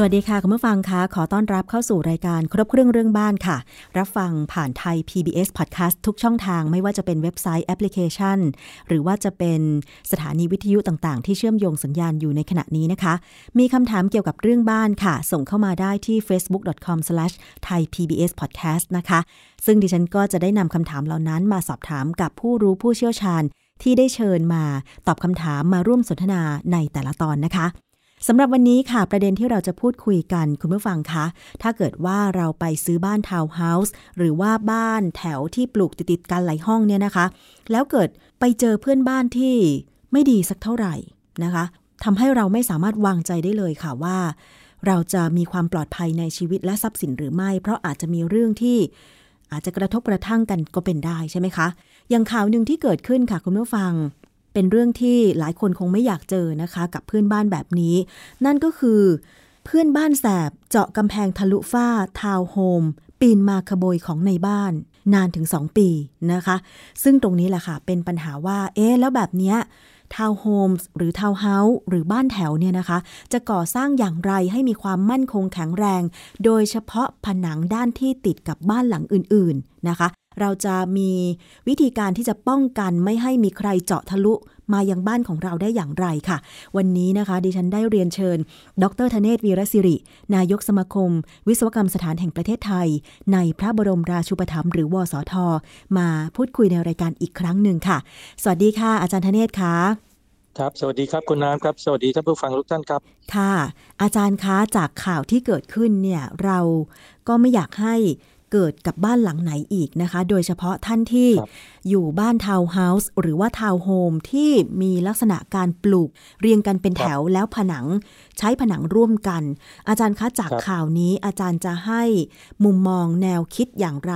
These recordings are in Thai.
สวัสดีค่ะ คุณผู้ฟังคะขอต้อนรับเข้าสู่รายการครบเครื่องเรื่องบ้านค่ะ รับฟังผ่านไทย PBS Podcast ทุกช่องทางไม่ว่าจะเป็นเว็บไซต์แอปพลิเคชัน หรือว่าจะเป็นสถานีวิทยุต่างๆ ที่เชื่อมโยงสัญญาณอยู่ในขณะนี้นะคะ มีคำถามเกี่ยวกับเรื่องบ้านค่ะ ส่งเข้ามาได้ที่ facebook.com/thaipbspodcast นะคะ ซึ่งดิฉันก็จะได้นำคำถามเหล่านั้นมาสอบถามกับผู้รู้ผู้เชี่ยวชาญที่ได้เชิญมาตอบคำถามมาร่วมสนทนาในแต่ละตอนนะคะ สำหรับวันนี้ค่ะ ประเด็นที่เราจะพูดคุยกันคุณผู้ฟังคะ ถ้าเกิดว่าเราไปซื้อบ้านทาวน์เฮาส์หรือว่าบ้านแถวที่ปลูกติดๆกันหลายห้องเนี่ยนะคะ แล้วเกิดไปเจอเพื่อนบ้านที่ไม่ดีสักเท่าไหร่นะคะทำให้เราไม่สามารถวางใจได้เลยค่ะว่า เราจะมีความปลอดภัยในชีวิตและทรัพย์สินหรือไม่ เพราะอาจจะมีเรื่องที่อาจจะกระทบกระทั่งกันก็เป็นได้ใช่ไหมคะ อย่างข่าวหนึ่งที่เกิดขึ้นค่ะคุณผู้ฟัง เป็นเรื่องที่หลายคนคงไม่อยากเจอนะคะ กับเพื่อนบ้านแบบนี้ นั่นก็คือเพื่อนบ้านแสบเจาะกำแพงทะลุฝ้า ทาวน์โฮม ปีนมาขโมยของในบ้าน นานถึง 2 ปีนะคะ ซึ่งตรงนี้แหละค่ะ เป็นปัญหาว่า เอ๊ะ แล้วแบบเนี้ยทาวน์โฮมส์หรือทาวน์เฮาส์หรือบ้านแถวเนี่ยนะคะ จะก่อสร้างอย่างไรให้มีความมั่นคงแข็งแรง โดยเฉพาะผนังด้านที่ติดกับบ้านหลังอื่น ๆนะคะ เราจะมีวิธีการที่จะป้องกันไม่ให้มีใครเจาะทะลุมายังบ้านของเราได้อย่างไรค่ะ วันนี้นะคะ ดิฉันได้เรียนเชิญ ดรธเนศวีรศิริ นายกสมาคม วิศวกรรมสถานแห่งประเทศไทย ในพระบรมราชูปถัมภ์หรือวสท มาพูดคุยในรายการอีกครั้งหนึ่งค่ะ สวัสดีค่ะ อาจารย์ธเนศค่ะครับ สวัสดีครับคุณน้ำครับ สวัสดีท่านผู้ฟังทุกท่านครับ ค่ะ อาจารย์คะจากข่าวที่เกิดขึ้นเนี่ยเราก็ไม่อยากให้ เกิดกับบ้านหลังไหนอีกนะคะ โดยเฉพาะท่านที่อยู่บ้านทาวน์เฮาส์หรือว่าทาวน์โฮมที่มีลักษณะการปลูกเรียงกันเป็นแถวแล้วผนังใช้ผนังร่วมกัน อาจารย์คะจากข่าวนี้อาจารย์จะให้มุมมองแนวคิดอย่างไร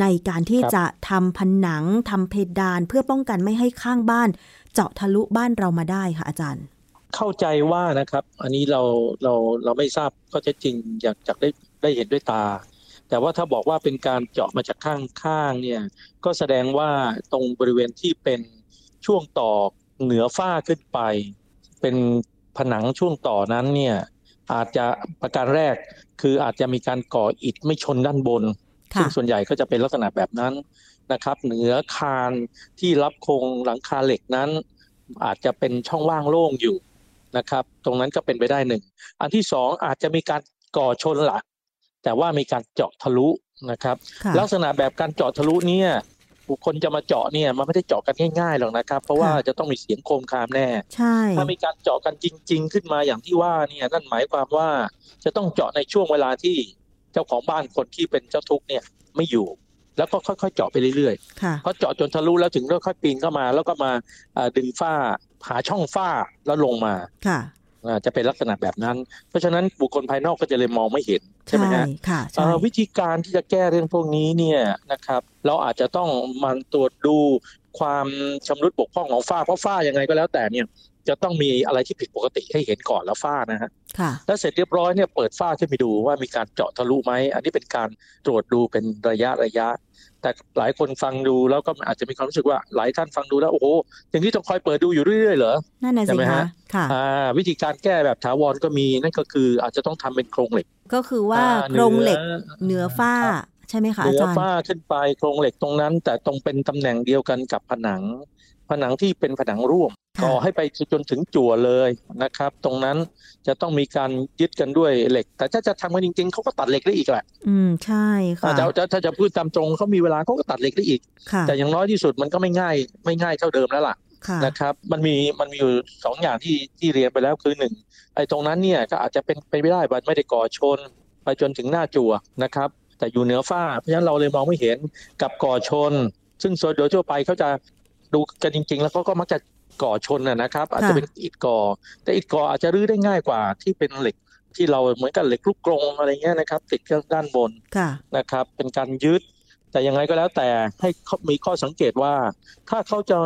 ในการที่จะทำผนังทำเพดานเพื่อป้องกันไม่ให้ข้างบ้าน เจาะทะลุบ้านเรามาได้ค่ะอาจารย์เข้าใจว่านะครับ อันนี้เราเราเราไม่ทราบข้อเท็จจริงอยากจากได้ได้เห็นด้วยตา แต่ว่าถ้าบอกว่าเป็นการเจาะมาจากข้างข้างเนี่ยก็แสดงว่าตรงบริเวณที่เป็นช่วงต่อเหนือฝ้าขึ้นไป เป็นผนังช่วงต่อนั้นเนี่ยอาจจะประการแรกคืออาจจะมีการก่ออิฐไม่ชนด้านบน ซึ่งส่วนใหญ่ก็จะเป็นลักษณะแบบนั้นนะครับ เหนือคานที่รับโครงหลังคาเหล็กนั้น อาจจะเป็นช่องว่างโล่งอยู่นะครับ ตรงนั้นก็เป็นไปได้หนึ่ง อันที่สองอาจจะมีการก่อชนหลัก แต่ว่ามีการเจาะทะลุนะครับ ลักษณะแบบการเจาะทะลุเนี่ยบุคคลจะมาเจาะเนี่ยมันไม่ได้เจาะกันง่ายๆหรอกนะครับ เพราะว่าจะต้องมีเสียงโคมคามแน่ใช่ถ้ามีการเจาะกันจริง ๆ ขึ้นมาอย่างที่ว่าเนี่ยนั่นหมายความว่าจะต้องเจาะในช่วงเวลาที่เจ้าของบ้านคนที่เป็นเจ้าทุกเนี่ยไม่อยู่ แล้วก็ค่อยๆเจาะไปเรื่อยๆเขาเจาะจนทะลุแล้วถึงค่อยๆปีนเข้ามา แล้วก็มาดึงฝ้าหาช่องฝ้าแล้วลงมาจะเป็นลักษณะแบบนั้น เพราะฉะนั้นบุคคลภายนอกก็จะเลยมองไม่เห็น ใช่ไหมฮะวิธีการที่จะแก้เรื่องพวกนี้เนี่ยนะครับ เราอาจจะต้องมันตรวจดูความชำรุดบกพร่องของฝ้าเพราะฝ้ายังไงก็แล้วแต่เนี่ยจะต้องมีอะไรที่ผิดปกติให้เห็นก่อนแล้วฝ้านะฮะแล้วเสร็จเรียบร้อยเนี่ยเปิดฝ้าขึ้นไปดูว่ามีการเจาะทะลุไหม อันนี้เป็นการตรวจดูเป็นระยะระยะ แต่หลายคนฟังดูแล้วก็อาจจะมีความรู้สึกว่าหลายท่านฟังดูแล้วโอ้โหอย่างนี้ต้องคอยเปิดดูอยู่เรื่อยๆเหรอนั่นน่ะสิคะค่ะวิธีการแก้แบบถาวรก็มีนั่นก็คืออาจจะต้องทำเป็นโครงเหล็ก ก็คือว่าโครงเหล็กเหนือฝ้าใช่ไหมคะอาจารย์เหนือฝ้าขึ้นไปโครงเหล็กตรงนั้น แต่ตรงเป็นตำแหน่งเดียวกันกับผนัง ผนังที่เป็นผนังร่วมก่อให้ไปจนถึงจั่วเลยนะครับ ตรงนั้นจะต้องมีการยึดกันด้วยเหล็ก แต่ถ้าจะทำกันจริงๆเขาก็ตัดเหล็กได้อีกแหละอืมใช่ค่ะถ้าถ้าจะพูดตามตรงเขามีเวลาเขาก็ตัดเหล็กได้อีก แต่อย่างน้อยที่สุดมันก็ไม่ง่าย ไม่ง่ายเท่าเดิมแล้วล่ะ นะครับ มันมีมันมีอยู่สองอย่างที่ที่เรียนไปแล้วคือหนึ่งไอ้ตรงนั้นเนี่ยก็อาจจะเป็นไปไม่ได้บันไม่ได้ก่อชน ไปจนถึงหน้าจั่วนะครับ แต่อยู่เหนือฝ้า เพราะฉะนั้นเราเลยมองไม่เห็นกับก่อชน ซึ่งโดยทั่วไปเขาจะดูกันจริง ๆ แล้วเขาก็มักจะก่อชนนะครับ อาจจะเป็นอิฐก่อ แต่อิฐก่ออาจจะรื้อได้ง่ายกว่าที่เป็นเหล็กที่เราเหมือนกับเหล็กลูกกรงอะไรเงี้ยนะครับ ติดเครื่องด้านบนนะครับ เป็นการยึด แต่ยังไงก็แล้วแต่ให้มีข้อสังเกตว่า ถ้าเขาจะ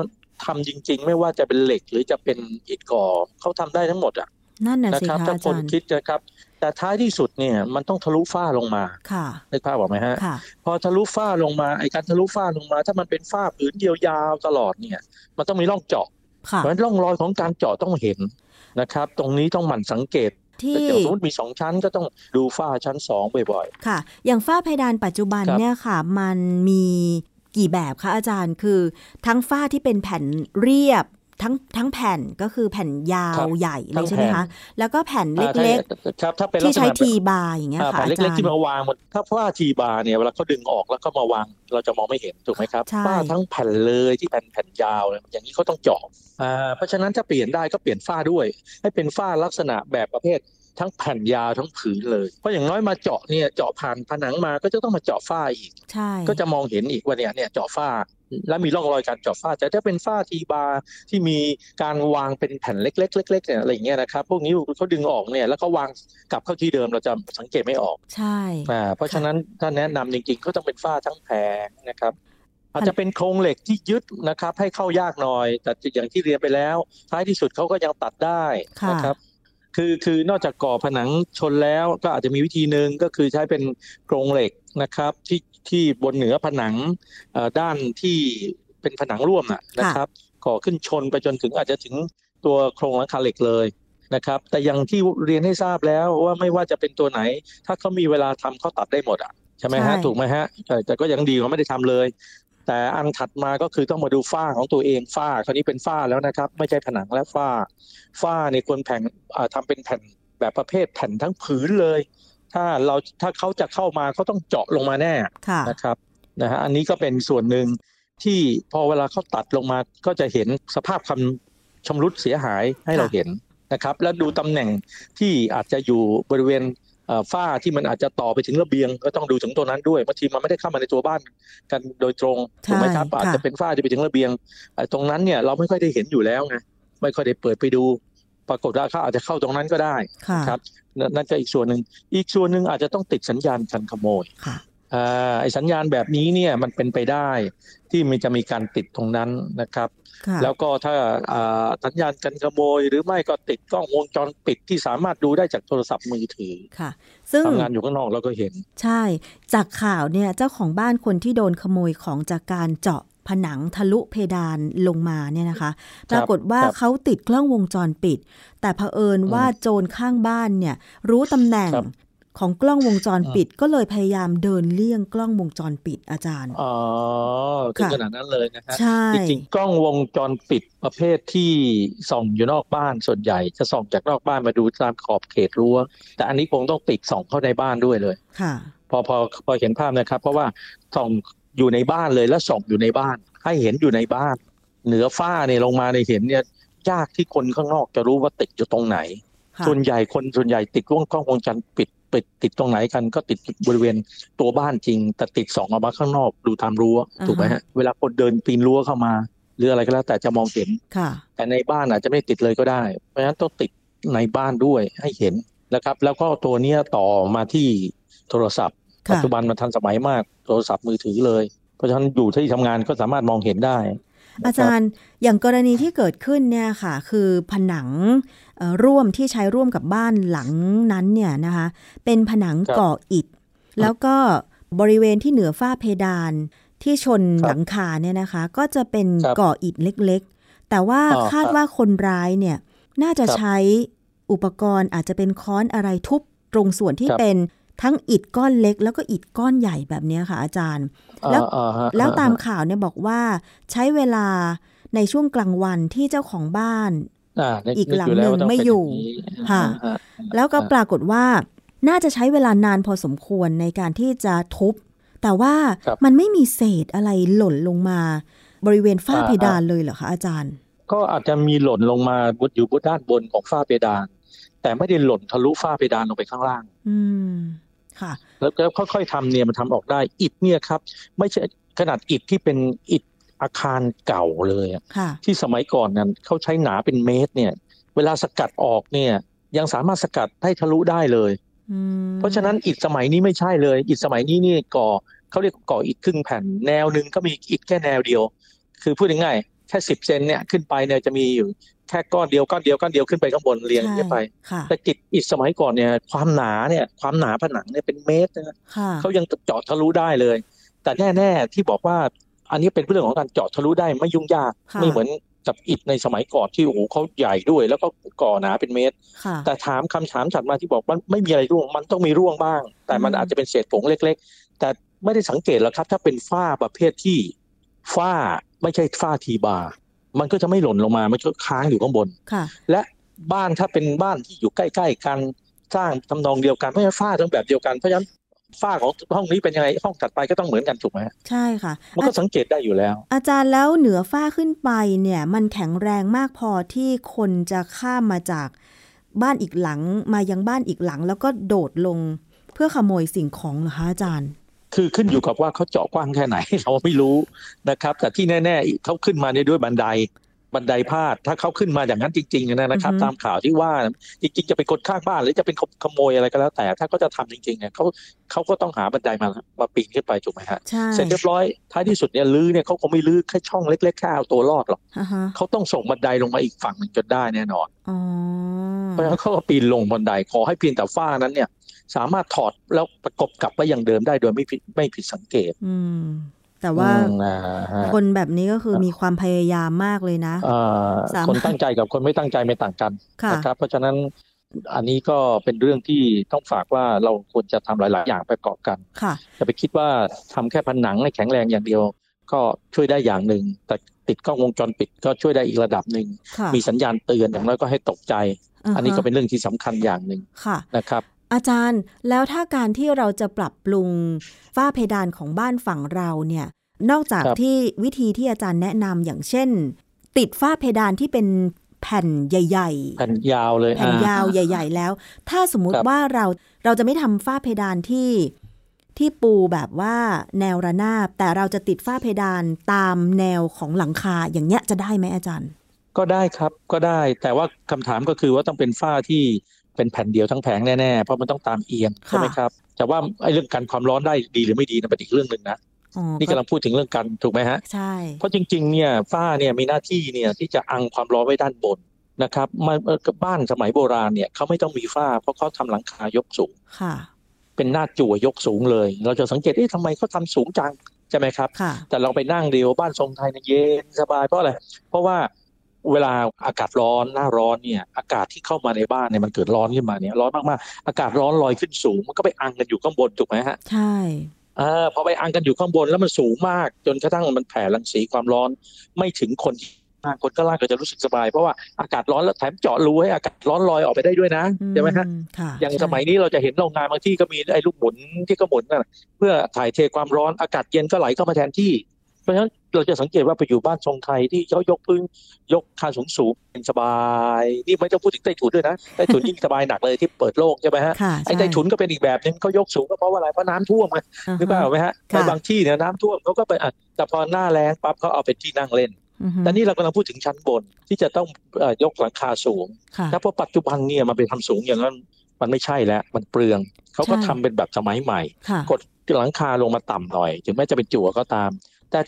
ทำจริง ๆ ไม่ว่าจะเป็นเหล็กหรือจะเป็นอิฐก่อเขาทำได้ทั้งหมดอะนั่นนะสิคะถ้าคนคิดนะครับ แต่ท้ายที่สุดเนี่ยมันต้องทะลุฝ้าลงมาค่ะนึกภาพออกไหมฮะ พอทะลุฝ้าลงมาไอ้การทะลุฝ้าลงมา ถ้ามันเป็นฝ้าผืนเดียวยาวตลอดเนี่ย มันต้องมีร่องเจาะเพราะฉะนั้นร่องรอยของการเจาะต้องเห็นนะครับ ตรงนี้ต้องหมั่นสังเกตที่สมมติมีสองชั้นก็ต้องดูฝ้าชั้นสองบ่อยๆ ค่ะ อย่างฝ้าเพดานปัจจุบันเนี่ยค่ะ มันมี กี่แบบคะอาจารย์คือ ทั้งฝ้าที่เป็นแผ่นเรียบทั้งทั้งแผ่นก็คือแผ่นยาวใหญ่เลยใช่ไหมคะ แล้วก็แผ่นเล็กๆที่ใช้ T-bar อย่างเงี้ยค่ะแผ่นเล็กๆที่มาวางหมดถ้าฝ้า T-bar เนี่ยเวลาเขาดึงออกแล้วก็มาวางเราจะมองไม่เห็นถูกไหมครับฝ้าทั้งแผ่นเลยที่แผ่นแผ่นยาวอย่างนี้เขาต้องเจาะเพราะฉะนั้นถ้าเปลี่ยนได้ก็เปลี่ยนฝ้าด้วย ให้เป็นฝ้าลักษณะแบบประเภท ทั้งแผ่นยาวทั้งผืนเลย เพราะอย่างน้อยมาเจาะเนี่ยเจาะผ่านผนังมาก็จะต้องมาเจาะฝ้าอีกใช่ก็จะมองเห็นอีกว่าเนี่ยเนี่ยเจาะฝ้า แล้วมีร่องรอยการเจาะฝ้าแต่ถ้าเป็นฝ้าทีบาที่มีการวางเป็นแผ่นเล็กๆเล็กๆเนี่ยอะไรอย่างเงี้ยนะครับพวกนี้เขาดึงออกเนี่ยแล้วก็วางกลับเข้าที่เดิมเราจะสังเกตไม่ออกใช่อ่าเพราะฉะนั้นถ้าแนะนำจริงๆก็ต้องเป็นฝ้าทั้งแผงนะครับอาจจะเป็นโครงเหล็กที่ยึดนะครับ ให้เข้ายากหน่อย แต่อย่างที่เรียนไปแล้ว ท้ายที่สุดเขาก็ยังตัดได้นะครับ คือคือนอกจากก่อผนังชนแล้วก็อาจจะมีวิธีหนึ่งก็คือใช้เป็นโครงเหล็กนะครับที่ที่บนเหนือผนังด้านที่เป็นผนังร่วมนะครับ ก่อขึ้นชนไปจนถึงอาจจะถึงตัวโครงหลังคาเหล็กเลยนะครับ แต่อย่างที่เรียนให้ทราบแล้วว่าไม่ว่าจะเป็นตัวไหน ถ้าเขามีเวลาทำเขาตัดได้หมดอะใช่ไหมฮะถูกไหมฮะแต่ก็ยังดีกว่าไม่ได้ทำเลย แต่อันถัดมาก็คือต้องมาดูฝ้าของตัวเองฝ้าคราวนี้เป็นฝ้าแล้วนะครับ ไม่ใช่ผนังและฝ้า ฝ้าในควรแผ่นทำเป็นแผ่นแบบประเภทแผ่นทั้งผืนเลย ถ้าเราถ้าเขาจะเข้ามาเขาต้องเจาะลงมาแน่นะครับนะฮะอันนี้ก็เป็นส่วนหนึ่งที่พอเวลาเขาตัดลงมาก็จะเห็นสภาพคำชำรุดเสียหายให้เราเห็นนะครับ แล้วดูตำแหน่งที่อาจจะอยู่บริเวณ ฝ้าที่มันอาจจะต่อไปถึงระเบียง ก็ต้องดูถึงตัวนั้นด้วยบางทีมันไม่ได้เข้ามาในตัวบ้านกันโดยตรงถูกไหมครับอาจจะเป็นฝ้าที่ไปถึงระเบียงตรงนั้นเนี่ยเราไม่ค่อยได้เห็นอยู่แล้วไงไม่ค่อยได้เปิดไปดู ปรากฏว่าเขาอาจจะเข้าตรงนั้นก็ได้ครับนั่นก็อีกส่วนหนึ่งอีกส่วนหนึ่งอาจจะต้องติดสัญญาณกันขโมย ไอ้สัญญาณแบบนี้เนี่ยมันเป็นไปได้ที่มันจะมีการติดตรงนั้นนะครับ แล้วก็ถ้าสัญญาณกันขโมย หรือไม่ก็ติดกล้องวงจรปิดที่สามารถดูได้จากโทรศัพท์มือถือค่ะ ซึ่งทำงานอยู่ข้างนอกเราก็เห็น ใช่ จากข่าวเนี่ยเจ้าของบ้านคนที่โดนขโมยของจากการเจาะผนังทะลุเพดานลงมาเนี่ยนะคะ ปรากฏว่าเขาติดกล้องวงจรปิด แต่เผอิญว่าโจรข้างบ้านเนี่ยรู้ตำแหน่ง ของกล้องวงจรปิดก็เลยพยายามเดินเลี่ยงกล้องวงจรปิดอาจารย์ อ๋อถึงขนาดนั้นเลยนะฮะใช่จริงๆกล้องวงจรปิดประเภทที่ส่องอยู่นอกบ้านส่วนใหญ่ จะส่องจากนอกบ้านมาดูตามขอบเขตรั้ว แต่อันนี้คงต้องติดส่องเข้าในบ้านด้วยเลยค่ะพอพอพอเห็นภาพนะครับ เพราะว่าส่องอยู่ในบ้านเลยแล้วส่องอยู่ในบ้าน ให้เห็นอยู่ในบ้าน เหนือฝ้าเนี่ยลงมาในเห็นเนี่ยยากที่คนข้างนอกจะรู้ว่าติดอยู่ตรงไหน ส่วนใหญ่คนส่วนใหญ่ติดกล้องวงจรปิด ปิดติดตรงไหนกันก็ติดบริเวณตัวบ้านจริง แต่ติดสองออกมาข้างนอกดูตามรั้วถูกไหมฮะเวลาคนเดินปีนรั้วเข้ามา หรืออะไรก็แล้วแต่จะมองเห็นแต่ในบ้านอาจจะไม่ติดเลยก็ได้ เพราะฉะนั้นต้องติดในบ้านด้วยให้เห็นนะครับ แล้วก็ตัวนี้ต่อมาที่โทรศัพท์ปัจจุบันมันทันสมัยมากโทรศัพท์มือถือเลย เพราะฉะนั้นอยู่ที่ทำงานก็สามารถมองเห็นได้ อาจารย์อย่างกรณีที่เกิดขึ้นเนี่ยค่ะ คือผนังร่วมที่ใช้ร่วมกับบ้านหลังนั้นเนี่ยนะคะ เป็นผนังก่ออิฐ แล้วก็บริเวณที่เหนือฝ้าเพดานที่ชนหลังคาเนี่ยนะคะ ก็จะเป็นก่ออิฐเล็กๆ แต่ว่าคาดว่าคนร้ายเนี่ยน่าจะใช้อุปกรณ์อาจจะเป็นค้อนอะไรทุบตรงส่วนที่เป็น ทั้งอิฐก้อนเล็ก แล้วก็อิฐก้อนใหญ่แบบนี้ค่ะ อาจารย์ แล้วแล้วตามข่าวเนี่ยบอกว่าใช้เวลาในช่วงกลางวันที่เจ้าของบ้านอีกหลังหนึ่งไม่อยู่ค่ะแล้วก็ปรากฏว่าน่าจะใช้เวลานานพอสมควรในการที่จะทุบ แต่ว่ามันไม่มีเศษอะไรหล่นลงมา บริเวณฝ้าเพดานเลยเหรอคะอาจารย์ ก็อาจจะมีหล่นลงมาบนอยู่บนด้านบนของฝ้าเพดาน แต่ไม่ได้หล่นทะลุฝ้าเพดานลงไปข้างล่าง อืมค่ะแล้วก็ค่อยๆทำเนี่ยมันทำออกได้ อิฐเนี่ยครับ ไม่ใช่ขนาดอิฐที่เป็นอิฐอาคารเก่าเลยที่สมัยก่อนนั้นเขาใช้หนาเป็นเมตร เนี่ย เวลาสกัดออกเนี่ย ยังสามารถสกัดให้ทะลุได้เลยเพราะฉะนั้นอิฐสมัยนี้ไม่ใช่เลย อิฐสมัยนี้นี่ก่อเขาเรียกก่ออิฐครึ่งแผ่น แนวหนึ่งก็มีอิฐแค่แนวเดียว คือพูดง่ายๆแค่สิบเซนเนี่ยขึ้นไปเนี่ยจะมีอยู่ค่ก้อนเดียวก้อนเดียวก้อนเดียวขึ้นไปข้างบนเรียงขึ้นไป แต่จิตอิฐสมัยก่อนเนี่ยความหนาเนี่ยความหนาผนังเนี่ยเป็นเมตรนะเขายังเจาะทะลุได้เลย แต่แน่ ๆที่บอกว่าอันนี้เป็นเรื่องของการเจาะทะลุได้ไม่ยุ่งยากไม่เหมือนกับอิฐในสมัยก่อนที่โอ้โหเขาใหญ่ด้วย แล้วก็ก่อหนาเป็นเมตร แต่ถามคำถามถัดมาที่บอกว่าไม่มีอะไรร่วง มันต้องมีร่วงบ้าง แต่มันอาจจะเป็นเศษผงเล็ก ๆ แต่ไม่ได้สังเกตหรอกครับ ถ้าเป็นฝ้าประเภทที่ฝ้า ไม่ใช่ฝ้าทีบา มันก็จะไม่หล่นลงมา มันก็ค้างอยู่ข้างบน และบ้านถ้าเป็นบ้านที่อยู่ใกล้ ๆ กันสร้างทำนองเดียวกันไม่ใช่ฝ้าทั้งแบบเดียวกัน เพราะฉะนั้นฝ้าของห้องนี้เป็นยังไงห้องถัดไปก็ต้องเหมือนกันถูกไหมใช่ค่ะ มันก็สังเกตได้อยู่แล้ว อาจารย์แล้วเหนือฝ้าขึ้นไปเนี่ย มันแข็งแรงมากพอที่คนจะข้ามมาจากบ้านอีกหลังมายังบ้านอีกหลัง แล้วก็โดดลงเพื่อขโมยสิ่งของเหรอคะอาจารย์ คือขึ้นอยู่กับว่าเขาเจาะกว้างแค่ไหน เราไม่รู้นะครับ แต่ที่แน่ๆเขาขึ้นมาในด้วยบันไดบันไดพาด ถ้าเขาขึ้นมาอย่างนั้นจริงๆนะครับ ตามข่าวที่ว่าจริงๆจะเป็นคนข้างบ้านหรือจะเป็นขโมยอะไรก็แล้ว แต่ ถ้าเขาจะทำจริงๆเนี่ยเขาเขาก็ต้องหาบันไดมามาปีนขึ้นไปถูกไหมฮะเสร็จเรียบร้อยท้ายที่สุดเนี่ยลื้อเนี่ยเขาคงไม่ลื้อแค่ช่องเล็กๆแค่เอาตัวรอดหรอกเขาต้องส่งบันไดลงมาอีกฝั่งหนึ่งจนได้แน่นอนเพราะฉะนั้นเขาก็ปีนลงบันไดขอให้เพียงแต่ฝ้านั้นเนี่ย สามารถถอดแล้วประกบกลับไว้อย่างเดิมได้โดยไม่ผิดไม่ผิดสังเกตแต่ว่าคนแบบนี้ก็คือมีความพยายามมากเลยนะคนตั้งใจกับคนไม่ตั้งใจไม่ต่างกันนะครับ เพราะฉะนั้นอันนี้ก็เป็นเรื่องที่ต้องฝากว่าเราควรจะทำหลาย ๆ อย่างประกอบกันจะไปคิดว่าทำแค่ผนังให้แข็งแรงอย่างเดียว ก็ช่วยได้อย่างหนึ่งแต่ติดกล้องวงจรปิดก็ช่วยได้อีกระดับหนึ่งมีสัญญาณเตือนอย่างน้อยก็ให้ตกใจ อันนี้ก็เป็นเรื่องที่สำคัญอย่างหนึ่งนะครับ อาจารย์แล้วถ้าการที่เราจะปรับปรุงฝ้าเพดานของบ้านฝั่งเราเนี่ย นอกจากที่วิธีที่อาจารย์แนะนำอย่างเช่น ติดฝ้าเพดานที่เป็นแผ่นใหญ่ๆ แผ่นยาวเลยแผ่นยาวใหญ่ ๆ แล้ว ถ้าสมมุติว่าเราเราจะไม่ทำฝ้าเพดานที่ที่ปูแบบว่าแนวระนาบ แต่เราจะติดฝ้าเพดานตามแนวของหลังคาอย่างเงี้ยจะได้ไหมอาจารย์ ก็ได้ครับก็ได้ แต่ว่าคำถามก็คือว่าต้องเป็นฝ้าที่ เป็นแผ่นเดียวทั้งแผงแน่ๆ เพราะมันต้องตามเอียงใช่ไหมครับ แต่ว่าไอ้เรื่องการความร้อนได้ดีหรือไม่ดีนั่นเป็นอีกเรื่องหนึ่งนะนี่กำลังพูดถึงเรื่องกันถูกไหมฮะใช่เพราะจริงๆเนี่ยฝ้าเนี่ยมีหน้าที่เนี่ยที่จะอังความร้อนไว้ด้านบนนะครับมันบ้านสมัยโบราณเนี่ยเขาไม่ต้องมีฝ้า เพราะเขาทำหลังคายกสูงค่ะ เป็นหน้าจั่วยกสูงเลย เราจะสังเกตเอ๊ะทำไมเขาทาสูงจังใช่ไหมครับ แต่เราไปนั่งเดียวบ้านทรงไทยเนี่ยเย็นสบายเพราะอะไรเพราะว่า เวลาอากาศร้อนหน้าร้อนเนี่ยอากาศที่เข้ามาในบ้านเนี่ยมันเกิดร้อนขึ้นมาเนี่ยร้อนมากๆ อากาศร้อนลอยขึ้นสูง มันก็ไปอังกันอยู่ข้างบนถูกไหมฮะใช่อ่าพอไปอังกันอยู่ข้างบนแล้วมันสูงมาก จนกระทั่งมันแผ่รังสีความร้อนไม่ถึงคนคนก็ล่างก็จะรู้สึกสบาย เพราะว่าอากาศร้อนแล้วแถมเจาะรูให้อากาศร้อนลอยออกไปได้ด้วยนะใช่ไหมฮะอย่างสมัยนี้เราจะเห็นโรงงานบางที่ก็มีไอ้ลูกหมุนที่ก็หมุนนะเพื่อถ่ายเทความร้อนอากาศเย็นก็ไหลเข้ามาแทนที่ เพราะฉะนั้นเราจะสังเกตว่าไปอยู่บ้านทรงไทยที่เขายกพื้นยกคานสูงสูงเป็นสบาย นี่ไม่ต้องพูดถึงใต้ถุนด้วยนะใต้ถุนยิ่งสบายหนักเลยที่เปิดโล่งใช่ไหมฮะไอ้ใต้ถุนก็เป็นอีกแบบนึงเขายกสูงก็เพราะว่าอะไรเพราะน้ำท่วมไงหรือเปล่าไหมฮะในบางที่เนี่ยน้ำท่วมเขาก็ไปอะแต่พอหน้าแรงปั๊บเขาเอาเป็นที่นั่งเล่นแต่นี่เรากำลังพูดถึงชั้นบนที่จะต้องยกหลังคาสูงแล้วพอปัจจุบันเนี่ยมันไปทำสูงอย่างนั้นมันไม่ใช่แล้วมันเปลืองเขาก็ทำเป็นแบบสมัยใหม่กดหลังคาลงมาต่ำหน่อย ถึงแม้จะเป็นจั่วก็ตาม แต่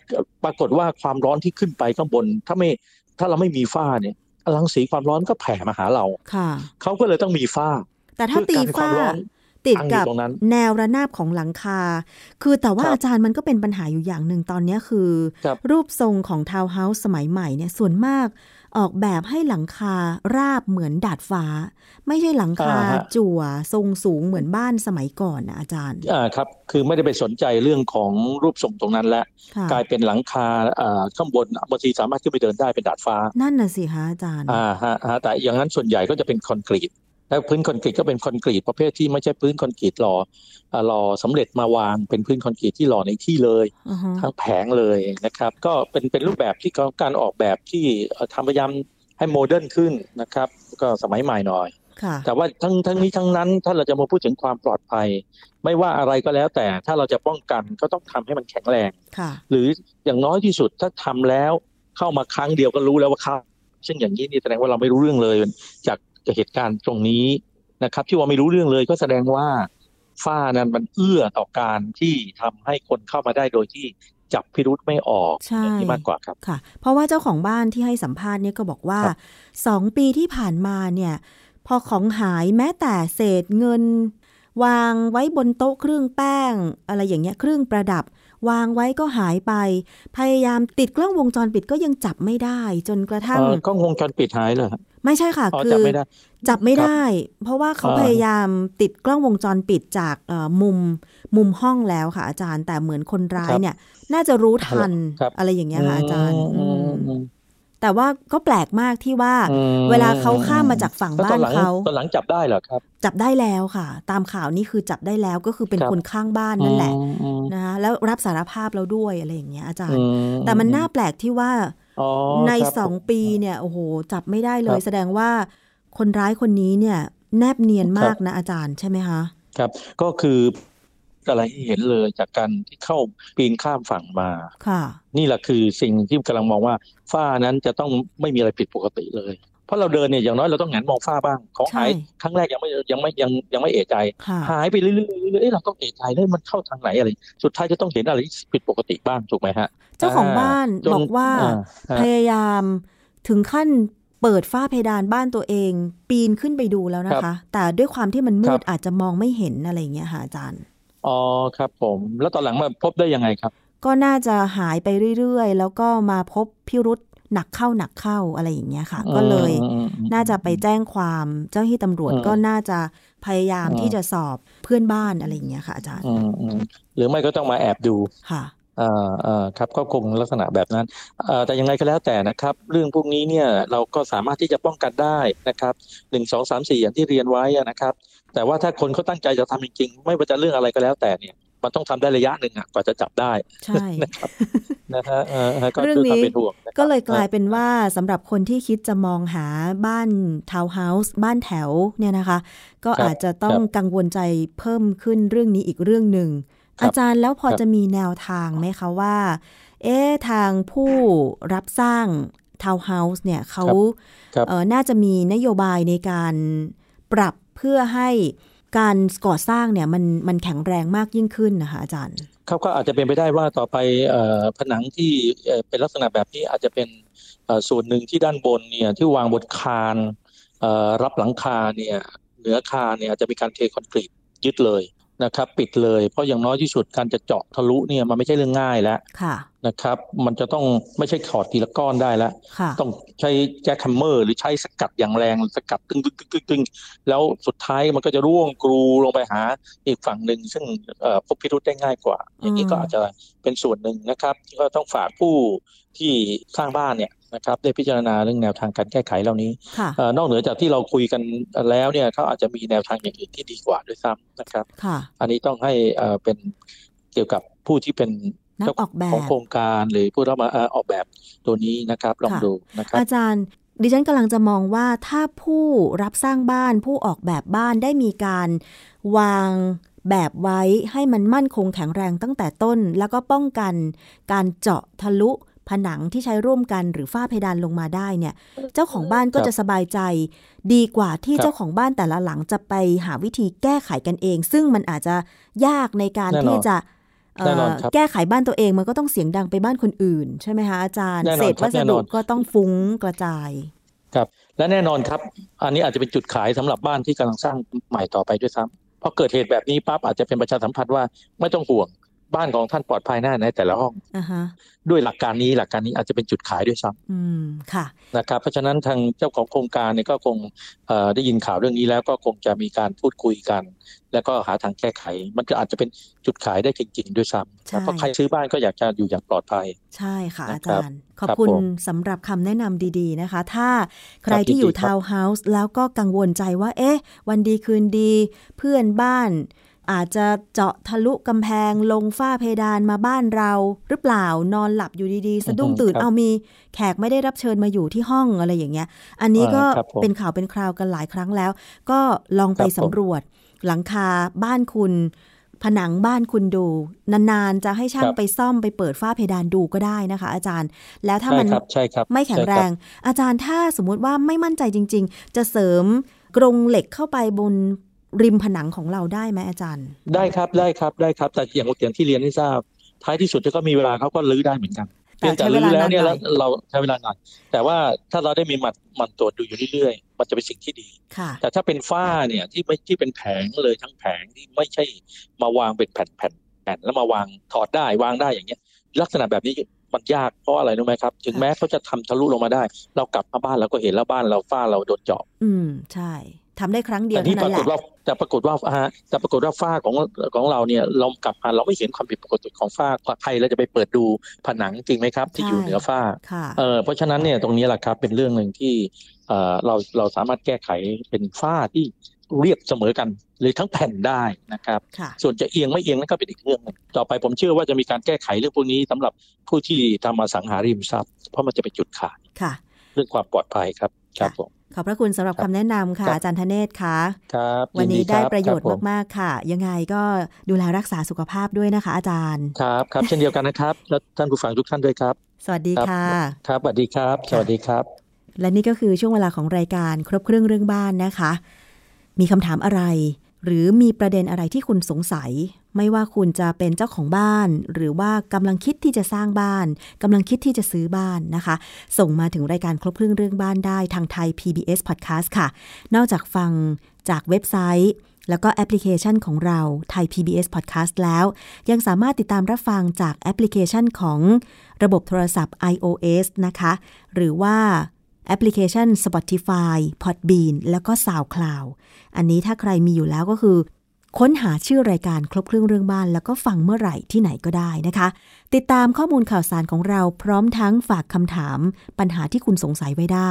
ปรากฏว่าความร้อนที่ขึ้นไปข้างบน ถ้าไม่ถ้าเราไม่มีฝ้าเนี่ยรังสีความร้อนก็แผ่มาหาเราค่ะเขาก็เลยต้องมีฝ้า แต่ถ้าตีฝ้า ติดกับแนวระนาบของหลังคา คือแต่ว่าอาจารย์มันก็เป็นปัญหาอยู่อย่างหนึ่งตอนนี้คือรูปทรงของทาวน์เฮาส์สมัยใหม่เนี่ยส่วนมากออกแบบให้หลังคาราบเหมือนดาดฟ้า ไม่ใช่หลังคาจั่วทรงสูงเหมือนบ้านสมัยก่อนนะอาจารย์อ่าครับคือไม่ได้ไปสนใจเรื่องของรูปทรงตรงนั้นแล้วกลายเป็นหลังคาอ่าข้างบนบางทีสามารถขึ้นไปเดินได้เป็นดาดฟ้า นั่นน่ะสิคะอาจารย์อ่าฮะแต่อย่างนั้นส่วนใหญ่ก็จะเป็นคอนกรีต แล้วพื้นคอนกรีตก็เป็นคอนกรีตประเภทที่ไม่ใช่พื้นคอนกรีตหล่อหล่อสำเร็จมาวางเป็นพื้นคอนกรีตที่หล่อในที่เลยทั้งแผงเลยนะครับ ก็เป็นเป็นรูปแบบที่การออกแบบที่ทำพยายามให้โมเดิร์นขึ้นนะครับ ก็สมัยใหม่หน่อยแต่ว่าทั้งทั้งนี้ทั้งนั้น ถ้าเราจะมาพูดถึงความปลอดภัย ไม่ว่าอะไรก็แล้วแต่ถ้าเราจะป้องกันก็ต้องทำให้มันแข็งแรงหรืออย่างน้อยที่สุดถ้าทำแล้วเข้ามาครั้งเดียวก็รู้แล้วว่าเข้าซึ่งอย่างนี้นี่แสดงว่าเราไม่รู้เรื่องเลยจาก เหตุการณ์ตรงนี้นะครับ ที่ว่าไม่รู้เรื่องเลยก็แสดงว่าฝ้านั้นมันเอื้อต่อการที่ทำให้คนเข้ามาได้โดยที่จับพิรุธไม่ออกใช่มากกว่าครับค่ะ เพราะว่าเจ้าของบ้านที่ให้สัมภาษณ์เนี่ยก็บอกว่าสองปีที่ผ่านมาเนี่ย พอของหายแม้แต่เศษเงิน วางไว้บนโต๊ะเครื่องแป้ง อะไรอย่างเงี้ยเครื่องประดับ วางไว้ก็หายไป พยายามติดกล้องวงจรปิดก็ยังจับไม่ได้ จนกระทั่งกล้องวงจรปิดหายเลย ไม่ใช่ค่ะ คือจับไม่ได้ เพราะว่าเขาพยายามติดกล้องวงจรปิดจากมุมมุมห้องแล้วค่ะ อาจารย์แต่เหมือนคนร้ายเนี่ย น่าจะรู้ทันอะไรอย่างเงี้ยค่ะอาจารย์แต่ว่าก็แปลกมากที่ว่า เวลาเขาข้ามมาจากฝั่งบ้านเขาตอนหลังจับได้เหรอครับ จับได้แล้วค่ะ ตามข่าวนี่คือจับได้แล้วก็คือเป็นคนข้างบ้านนั่นแหละนะคะแล้วรับสารภาพแล้วด้วยอะไรอย่างเงี้ยอาจารย์ แต่มันน่าแปลกที่ว่า ในสองปีเนี่ยโอ้โหจับไม่ได้เลย แสดงว่าคนร้ายคนนี้เนี่ย แนบเนียนมากนะอาจารย์ใช่ไหมคะ ครับ ก็คืออะไรเห็นเลยจากการที่เข้าปีนข้ามฝั่งมาค่ะ นี่แหละคือสิ่งที่กำลังมองว่าฝ้านั้นจะต้องไม่มีอะไรผิดปกติเลย เพราะเราเดินเนี่ยอย่างน้อยเราต้องหันมองฝ้าบ้าง ของหายครั้งแรกยังไม่ยังไม่ยังยังไม่เอะใจ หายไปเรื่อยๆเรื่อยๆเราต้องเอะใจแล้วมันเข้าทางไหนอะไร สุดท้ายจะต้องเห็นอะไรผิดปกติบ้างถูกไหมฮะ เจ้าของบ้านบอกว่าพยายามถึงขั้นเปิดฝ้าเพดานบ้านตัวเอง ปีนขึ้นไปดูแล้วนะคะ แต่ด้วยความที่มันมืดอาจจะมองไม่เห็นอะไรเงี้ยค่ะอาจารย์อ๋อครับ ผมแล้วตอนหลังมาพบได้ยังไงครับ ก็น่าจะหายไปเรื่อยๆ แล้วก็มาพบพิรุษ หนักเข้าหนักเข้าอะไรอย่างเงี้ยค่ะ ก็เลยน่าจะไปแจ้งความเจ้าที่ตำรวจก็น่าจะพยายามที่จะสอบเพื่อนบ้านอะไรอย่างเงี้ยค่ะอาจารย์หรือไม่ก็ต้องมาแอบดูค่ะอ่าอ่าครับก็คงลักษณะแบบนั้นแต่ยังไงก็แล้วแต่นะครับ เรื่องพวกนี้เนี่ยเราก็สามารถที่จะป้องกันได้นะครับหนึ่งสองสามสี่อย่างที่เรียนไว้นะครับ แต่ว่าถ้าคนเขาตั้งใจจะทำจริงๆ ไม่ว่าจะเรื่องอะไรก็แล้วแต่เนี่ย มันต้องทำได้ระยะหนึ่งอะกว่าจะจับได้ ใช่นะครับนะฮะเรื่องนี้ก็เลยกลายเป็นว่าสำหรับคนที่คิดจะมองหาบ้านทาวน์เฮาส์บ้านแถวเนี่ยนะคะ ก็อาจจะต้องกังวลใจเพิ่มขึ้นเรื่องนี้อีกเรื่องหนึ่งอาจารย์แล้วพอจะมีแนวทางไหมคะว่า เอ๊ทางผู้รับสร้างทาวน์เฮาส์เนี่ยเขาเออน่าจะมีนโยบายในการปรับเพื่อให้ การก่อสร้างเนี่ยมันมันแข็งแรงมากยิ่งขึ้นนะคะอาจารย์เขาก็อาจจะเป็นไปได้ว่าต่อไปผนังที่เป็นลักษณะแบบนี้อาจจะเป็นส่วนหนึ่งที่ด้านบนเนี่ยที่วางบนคานรับหลังคาเนี่ยเหนือคานเนี่ยอาจจะมีการเทคอนกรีตยึดเลย นะครับ ปิดเลยเพราะอย่างน้อยที่สุดการจะเจาะทะลุเนี่ยมันไม่ใช่เรื่องง่ายแล้วนะครับ มันจะต้องไม่ใช่ถอดทีละก้อนได้แล้ว ต้องใช้ jackhammer หรือใช้สกัดอย่างแรงสกัดตึงตึงตึงตึงแล้วสุดท้ายมันก็จะร่วงกรูลงไปหาอีกฝั่งหนึ่ง ซึ่งพบพิรุธได้ง่ายกว่า อย่างนี้ก็อาจจะเป็นส่วนหนึ่งนะครับก็ต้องฝากผู้ที่สร้างบ้านเนี่ย นะครับได้พิจารณาเรื่องแนวทางการแก้ไขเหล่านี้ นอกเหนือจากที่เราคุยกันแล้วเนี่ยเขาอาจจะมีแนวทางอย่างอื่นที่ดีกว่าด้วยซ้ำนะครับอันนี้ต้องให้เป็นเกี่ยวกับผู้ที่เป็นเจ้าของโครงการหรือผู้รับมาออกแบบตัวนี้นะครับลองดูนะครับอาจารย์ดิฉันกำลังจะมองว่าถ้าผู้รับสร้างบ้านผู้ออกแบบบ้านได้มีการวางแบบไว้ให้มันมั่นคงแข็งแรงตั้งแต่ต้น แล้วก็ป้องกันการเจาะทะลุ ผนังที่ใช้ร่วมกันหรือฝ้าเพดานลงมาได้เนี่ย เจ้าของบ้านก็จะสบายใจ ดีกว่าที่เจ้าของบ้านแต่ละหลังจะไปหาวิธีแก้ไขกันเอง ซึ่งมันอาจจะยากในการที่จะแก้ไขบ้านตัวเองมันก็ต้องเสียงดังไปบ้านคนอื่น ใช่ไหมคะอาจารย์เศษวัสดุก็ต้องฟุ้งกระจายครับและแน่นอนครับ อันนี้อาจจะเป็นจุดขายสำหรับบ้านที่กำลังสร้างใหม่ต่อไปด้วยซ้ำพอเกิดเหตุแบบนี้ปั๊บอาจจะเป็นประชาสัมพันธ์ว่าไม่ต้องห่วง บ้านของท่านปลอดภัยแน่ในแต่ละห้องด้วยหลักการนี้หลักการนี้อาจจะเป็นจุดขายด้วยซ้ำค่ะนะครับเพราะฉะนั้นทางเจ้าของโครงการเนี่ยก็คงได้ยินข่าวเรื่องนี้แล้วก็คงจะมีการพูดคุยกัน แล้วก็หาทางแก้ไข มันก็อาจจะเป็นจุดขายได้จริง ๆ ด้วยซ้ำเพราะใครซื้อบ้านก็อยากจะอยู่อย่างปลอดภัย ใช่ค่ะอาจารย์ขอบคุณสำหรับคำแนะนำดีๆนะคะ ถ้าใครที่อยู่ทาวน์เฮาส์แล้วก็กังวลใจว่า เอ๊ะ วันดีคืนดี เพื่อนบ้าน อาจจะเจาะทะลุกำแพงลงฝ้าเพดานมาบ้านเรา หรือเปล่านอนหลับอยู่ดีๆ สะดุ้งตื่นเอามีแขกไม่ได้รับเชิญมาอยู่ที่ห้องอะไรอย่างเงี้ย อันนี้ก็เป็นข่าวเป็นคราวกันหลายครั้งแล้ว ก็ลองไปสำรวจ หลังคาบ้านคุณ ผนังบ้านคุณดู นานๆ จะให้ช่างไปซ่อมไปเปิดฝ้าเพดานดูก็ได้นะคะ อาจารย์ แล้วถ้ามันไม่แข็งแรง อาจารย์ถ้าสมมุติว่าไม่มั่นใจจริง ๆ จะเสริมกรงเหล็กเข้าไปบน ริมผนังของเราได้ไหมอาจารย์ ได้ครับได้ครับได้ครับ แต่อย่างอย่างที่เรียนให้ทราบ ท้ายที่สุดถ้าก็มีเวลาเขาก็ลื้อได้เหมือนกันเพียงแต่ลื้อแล้วเนี่ยแล้วเราใช้เวลานานแต่ว่าถ้าเราได้มีมันมันตรวจดูอยู่เรื่อยๆ มันจะเป็นสิ่งที่ดี แต่ถ้าเป็นฝ้าเนี่ยที่ไม่ที่เป็นแผงเลยทั้งแผงที่ไม่ใช่มาวางเป็นแผ่นแผ่นแผ่นแล้วมาวางถอดได้วางได้อย่างเงี้ย ลักษณะแบบนี้มันยากเพราะอะไรรู้ไหมครับ ถึงแม้เขาจะทำทะลุลงมาได้ เรากลับมาบ้านเราก็เห็นแล้วบ้านเราฝ้าเราโดนเจาะอืมใช่ ทำได้ครั้งเดียวเท่านั้นแหละแต่ปรากฏว่าฮะแต่ปรากฏว่าฝ้าของของเราเนี่ยเรากลับมาเราไม่เห็นความผิดปกติของฝ้าใครเราจะไปเปิดดูผนังจริงไหมครับ ที่อยู่เหนือฝ้าเออเพราะฉะนั้นเนี่ยตรงนี้แหละครับเป็นเรื่องหนึ่งที่เออเราเราสามารถแก้ไขเป็นฝ้าที่เรียบเสมอกันเลยทั้งแผ่นได้นะครับ ส่วนจะเอียงไม่เอียงนั่นก็เป็นอีกเรื่องนึงต่อไปผมเชื่อว่าจะมีการแก้ไขเรื่องพวกนี้สำหรับผู้ที่ทำมาสังหาริมทรัพย์เพราะมันจะเป็นจุดขายเรื่องความปลอดภัยครับครับผม ขอบพระคุณสำหรับคำแนะนำค่ะอาจารย์ธเนศค่ะครับวันนี้ได้ประโยชน์มากๆค่ะ ยังไงก็ดูแลรักษาสุขภาพด้วยนะคะ อาจารย์ครับครับเช่นเดียวกันนะครับ และท่านผู้ฟังทุกท่านด้วยครับ สวัสดีค่ะ ครับสวัสดีครับ สวัสดีครับ และนี่ก็คือช่วงเวลาของรายการครบเครื่องเรื่องบ้านนะคะ มีคำถามอะไร หรือมีประเด็นอะไรที่คุณสงสัย ไม่ว่าคุณจะเป็นเจ้าของบ้าน หรือว่ากำลังคิดที่จะสร้างบ้านกำลังคิดที่จะซื้อบ้านนะคะ ส่งมาถึงรายการครบเครื่องเรื่องบ้านได้ทางไทย PBS Podcast ค่ะ นอกจากฟังจากเว็บไซต์แล้วก็แอปพลิเคชันของเราไทย PBS Podcast แล้ว ยังสามารถติดตามรับฟังจากแอปพลิเคชันของระบบโทรศัพท์ iOS นะคะ หรือว่า แอปพลิเคชัน Spotify, Podbean แล้วก็ SoundCloud อันนี้ถ้าใครมีอยู่แล้วก็คือ ค้นหาชื่อรายการครบเครื่องเรื่องบ้าน แล้วก็ฟังเมื่อไหร่ที่ไหนก็ได้นะคะ ติดตามข้อมูลข่าวสารของเราพร้อมทั้งฝากคำถาม ปัญหาที่คุณสงสัยไว้ได้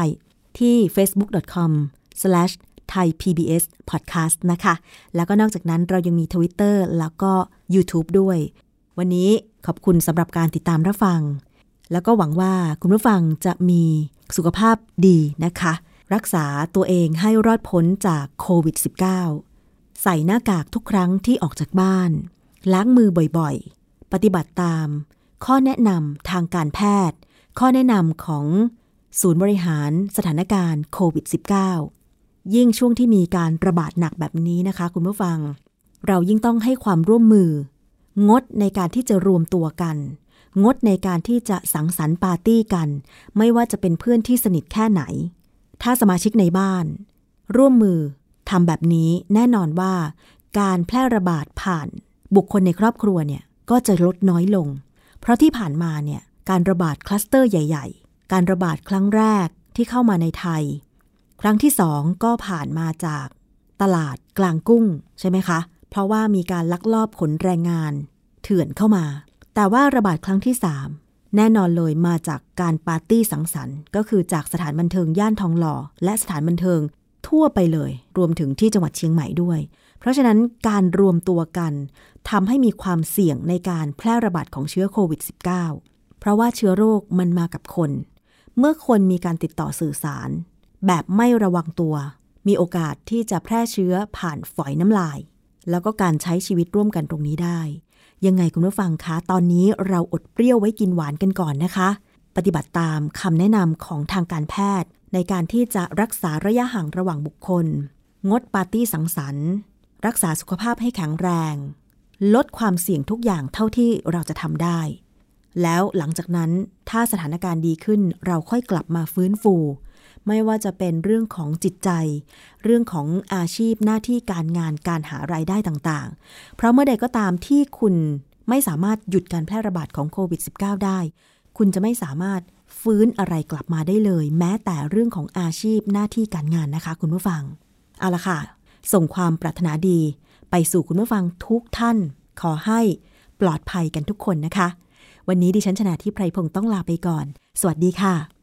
ที่ facebook.com/thaipbspodcast นะคะ แล้วก็นอกจากนั้นเรายังมี Twitter แล้วก็ YouTube ด้วย วันนี้ขอบคุณสำหรับการติดตามรับฟัง แล้วก็หวังว่าคุณผู้ฟังจะมีสุขภาพดีนะคะ รักษาตัวเองให้รอดพ้นจากโควิด -19 ใส่หน้ากากทุกครั้งที่ออกจากบ้าน ล้างมือบ่อยๆ ปฏิบัติตาม ข้อแนะนำทางการแพทย์ ข้อแนะนำของศูนย์บริหารสถานการณ์โควิด -19 ยิ่งช่วงที่มีการระบาดหนักแบบนี้นะคะ คุณผู้ฟัง เรายิ่งต้องให้ความร่วมมือ งดในการที่จะรวมตัวกัน งดในการที่จะสังสรรค์ปาร์ตี้กัน ไม่ว่าจะเป็นเพื่อนที่สนิทแค่ไหน ถ้าสมาชิกในบ้าน ร่วมมือทำแบบนี้แน่นอนว่า การแพร่ระบาดผ่านบุคคลในครอบครัวเนี่ยก็จะลดน้อยลง เพราะที่ผ่านมาเนี่ยการระบาดคลัสเตอร์ใหญ่ ๆ การระบาดครั้งแรกที่เข้ามาในไทย ครั้งที่สองก็ผ่านมาจากตลาดกลางกุ้งใช่ไหมคะ เพราะว่ามีการลักลอบขนแรงงาน เถื่อนเข้ามา แต่ว่าระบาดครั้งที่ 3 แน่นอนเลยมาจากการปาร์ตี้สังสรรค์ ก็คือจากสถานบันเทิงย่านทองหล่อ และสถานบันเทิงทั่วไปเลย รวมถึงที่จังหวัดเชียงใหม่ด้วย เพราะฉะนั้นการรวมตัวกันทำให้มีความเสี่ยงในการแพร่ระบาดของเชื้อโควิด -19 เพราะว่าเชื้อโรคมันมากับคน เมื่อคนมีการติดต่อสื่อสาร แบบไม่ระวังตัว มีโอกาสที่จะแพร่เชื้อผ่านฝอยน้ำลาย แล้วก็การใช้ชีวิตร่วมกันตรงนี้ได้ ยังไงคุณผู้ฟังคะ ตอนนี้เราอดเปรี้ยวไว้กินหวานกันก่อนนะคะ ปฏิบัติตามคำแนะนำของทางการแพทย์ ในการที่จะรักษาระยะห่างระหว่างบุคคล งดปาร์ตี้สังสรรค์ รักษาสุขภาพให้แข็งแรง ลดความเสี่ยงทุกอย่างเท่าที่เราจะทำได้ แล้วหลังจากนั้นถ้าสถานการณ์ดีขึ้นเราค่อยกลับมาฟื้นฟู ไม่ว่าจะเป็นเรื่องของจิตใจ เรื่องของอาชีพหน้าที่การงานการหารายได้ต่างๆ เพราะเมื่อใดก็ตามที่คุณไม่สามารถหยุดการแพร่ระบาดของโควิด -19 ได้ คุณจะไม่สามารถฟื้นอะไรกลับมาได้เลย แม้แต่เรื่องของอาชีพหน้าที่การงานนะคะ คุณผู้ฟัง เอาละค่ะ ส่งความปรารถนาดี ไปสู่คุณผู้ฟังทุกท่าน ขอให้ปลอดภัยกันทุกคนนะคะ วันนี้ดิฉันชนะที่ไพรพงศ์ต้องลาไปก่อน สวัสดีค่ะ